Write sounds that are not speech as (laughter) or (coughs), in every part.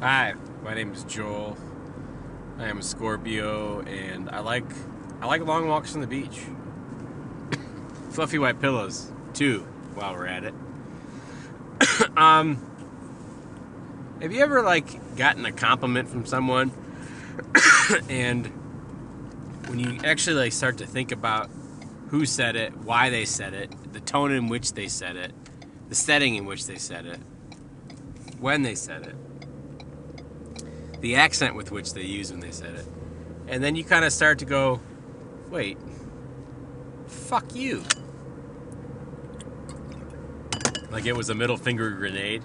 Hi, my name is Joel. I am a Scorpio, and I like I like long walks on the beach. (coughs) Fluffy white pillows, too. While we're at it, (coughs) um, have you ever like gotten a compliment from someone, (coughs) and when you actually like start to think about who said it, why they said it, the tone in which they said it, the setting in which they said it, when they said it the accent with which they used when they said it. And then you kind of start to go, wait, fuck you. Like it was a middle finger grenade.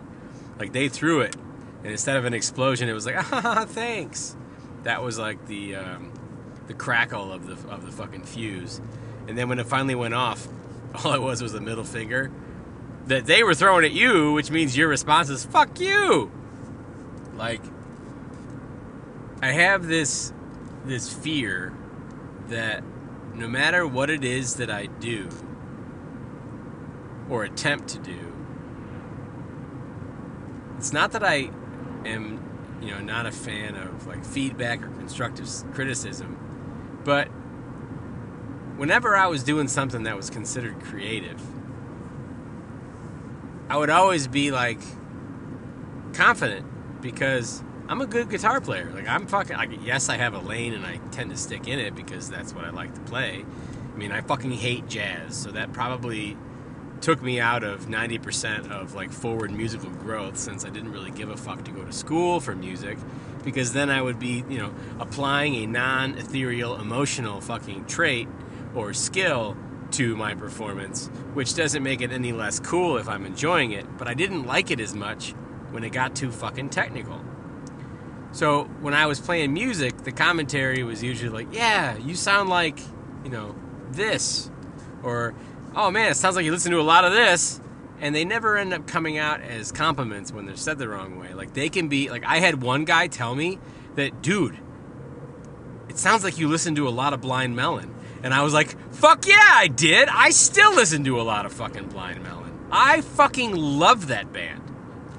Like they threw it, and instead of an explosion, it was like, (laughs) ah, thanks. That was like the um, the crackle of the of the fucking fuse. And then when it finally went off, (laughs) all it was was a middle finger that they were throwing at you, which means your response is fuck you. Like I have this this fear that no matter what it is that I do or attempt to do, it's not that I am, you know, not a fan of like feedback or constructive criticism, but whenever I was doing something that was considered creative, I would always be like confident because I'm a good guitar player. Like I'm fucking. Like, yes, I have a lane and I tend to stick in it because that's what I like to play. I mean, I fucking hate jazz, so that probably took me out of 90% of like forward musical growth since I didn't really give a fuck to go to school for music because then I would be, you know, applying a non-ethereal emotional fucking trait or skill to my performance, which doesn't make it any less cool if I'm enjoying it, but I didn't like it as much when it got too fucking technical. So when I was playing music, the commentary was usually like, "Yeah, you sound like, you know, this," or "Oh man, it sounds like you listen to a lot of this." And they never end up coming out as compliments when they're said the wrong way. Like they can be like I had one guy tell me that, "Dude, it sounds like you listen to a lot of Blind Melon." And I was like, "Fuck yeah, I did. I still listen to a lot of fucking Blind Melon. I fucking love that band."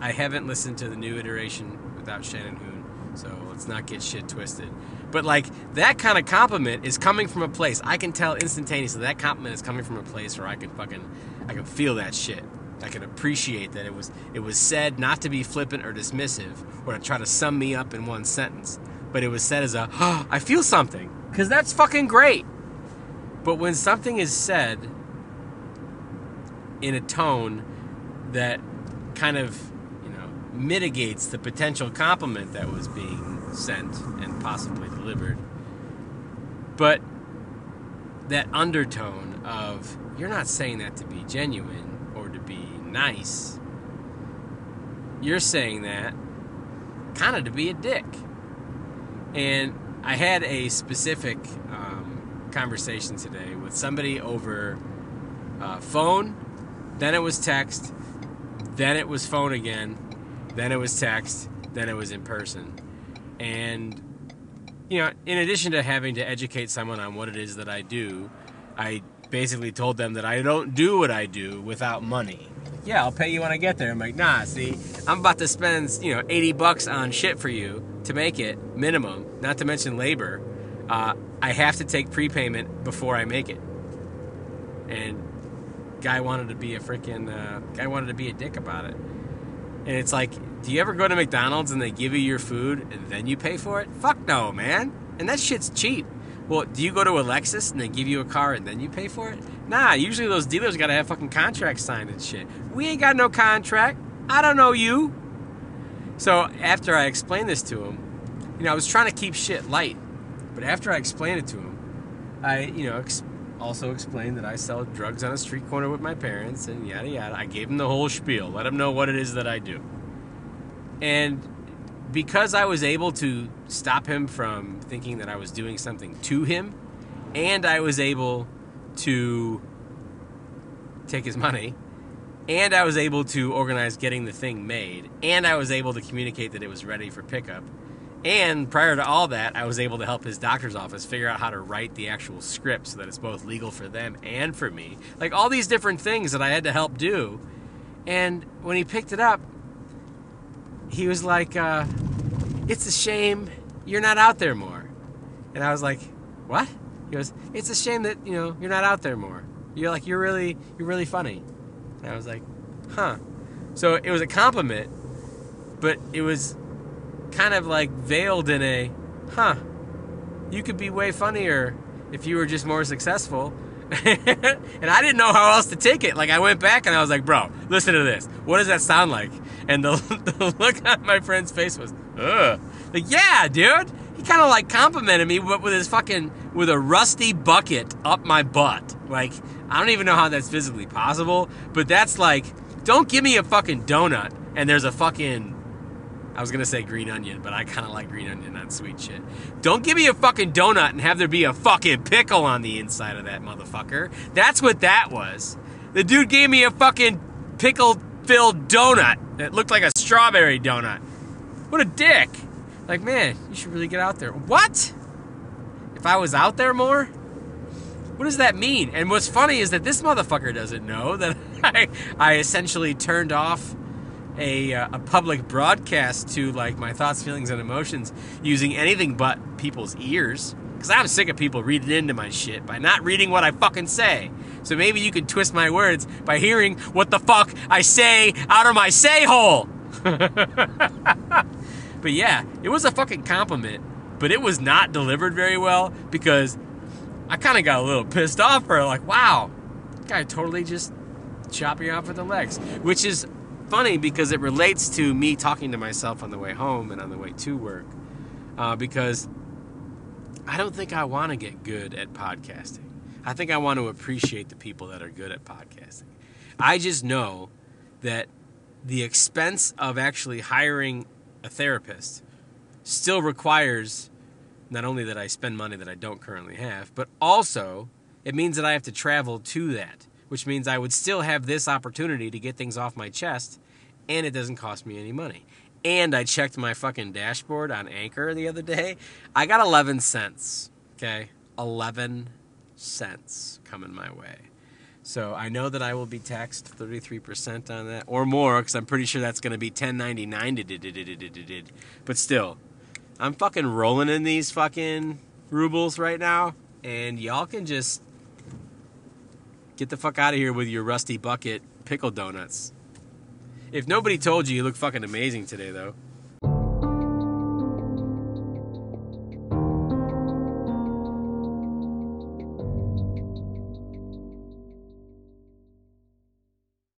I haven't listened to the new iteration without Shannon Hoon so let's not get shit twisted. But like that kind of compliment is coming from a place I can tell instantaneously. That compliment is coming from a place where I can fucking I can feel that shit. I can appreciate that it was it was said not to be flippant or dismissive or to try to sum me up in one sentence, but it was said as a oh, (gasps) I feel something because that's fucking great. But when something is said in a tone that kind of mitigates the potential compliment that was being sent and possibly delivered. But that undertone of, you're not saying that to be genuine or to be nice. You're saying that kind of to be a dick. And I had a specific um, conversation today with somebody over uh, phone, then it was text, then it was phone again, then it was text, then it was in person. And, you know, in addition to having to educate someone on what it is that I do, I basically told them that I don't do what I do without money. Yeah, I'll pay you when I get there. I'm like, nah, see, I'm about to spend, you know, 80 bucks on shit for you to make it, minimum, not to mention labor. Uh, I have to take prepayment before I make it. And guy wanted to be a freaking, uh, guy wanted to be a dick about it. And it's like, do you ever go to McDonald's and they give you your food and then you pay for it? Fuck no, man. And that shit's cheap. Well, do you go to a Lexus and they give you a car and then you pay for it? Nah, usually those dealers gotta have fucking contracts signed and shit. We ain't got no contract. I don't know you. So after I explained this to him, you know, I was trying to keep shit light. But after I explained it to him, I, you know, ex- also explained that I sell drugs on a street corner with my parents and yada yada. I gave him the whole spiel, let him know what it is that I do. And because I was able to stop him from thinking that I was doing something to him, and I was able to take his money, and I was able to organize getting the thing made, and I was able to communicate that it was ready for pickup and prior to all that, I was able to help his doctor's office figure out how to write the actual script so that it's both legal for them and for me. Like all these different things that I had to help do. And when he picked it up, he was like, uh, It's a shame you're not out there more. And I was like, What? He goes, It's a shame that, you know, you're not out there more. You're like, you're really you're really funny. And I was like, huh. So it was a compliment, but it was kind of like veiled in a, huh, you could be way funnier if you were just more successful. (laughs) and I didn't know how else to take it. Like I went back and I was like, bro, listen to this. What does that sound like? And the, (laughs) the look on my friend's face was, ugh. Like, yeah, dude. He kind of like complimented me, but with his fucking, with a rusty bucket up my butt. Like, I don't even know how that's physically possible, but that's like, don't give me a fucking donut and there's a fucking I was gonna say green onion, but I kind of like green onion on sweet shit. Don't give me a fucking donut and have there be a fucking pickle on the inside of that motherfucker. That's what that was. The dude gave me a fucking pickle filled donut that looked like a strawberry donut. What a dick. Like, man, you should really get out there. What? If I was out there more? What does that mean? And what's funny is that this motherfucker doesn't know that (laughs) I, I essentially turned off a, uh, a public broadcast to like my thoughts, feelings, and emotions using anything but people's ears. Because I'm sick of people reading into my shit by not reading what I fucking say. So maybe you could twist my words by hearing what the fuck I say out of my say hole. (laughs) but yeah, it was a fucking compliment, but it was not delivered very well because I kind of got a little pissed off for like, wow, guy totally just chopping off with the legs, which is funny because it relates to me talking to myself on the way home and on the way to work. Uh, because I don't think I want to get good at podcasting. I think I want to appreciate the people that are good at podcasting. I just know that the expense of actually hiring a therapist still requires not only that I spend money that I don't currently have, but also it means that I have to travel to that, which means I would still have this opportunity to get things off my chest and it doesn't cost me any money. And I checked my fucking dashboard on Anchor the other day. I got 11 cents. Okay? 11 cents coming my way. So I know that I will be taxed 33% on that or more because I'm pretty sure that's going to be 1099. But still, I'm fucking rolling in these fucking rubles right now. And y'all can just get the fuck out of here with your rusty bucket pickle donuts. If nobody told you you look fucking amazing today, though,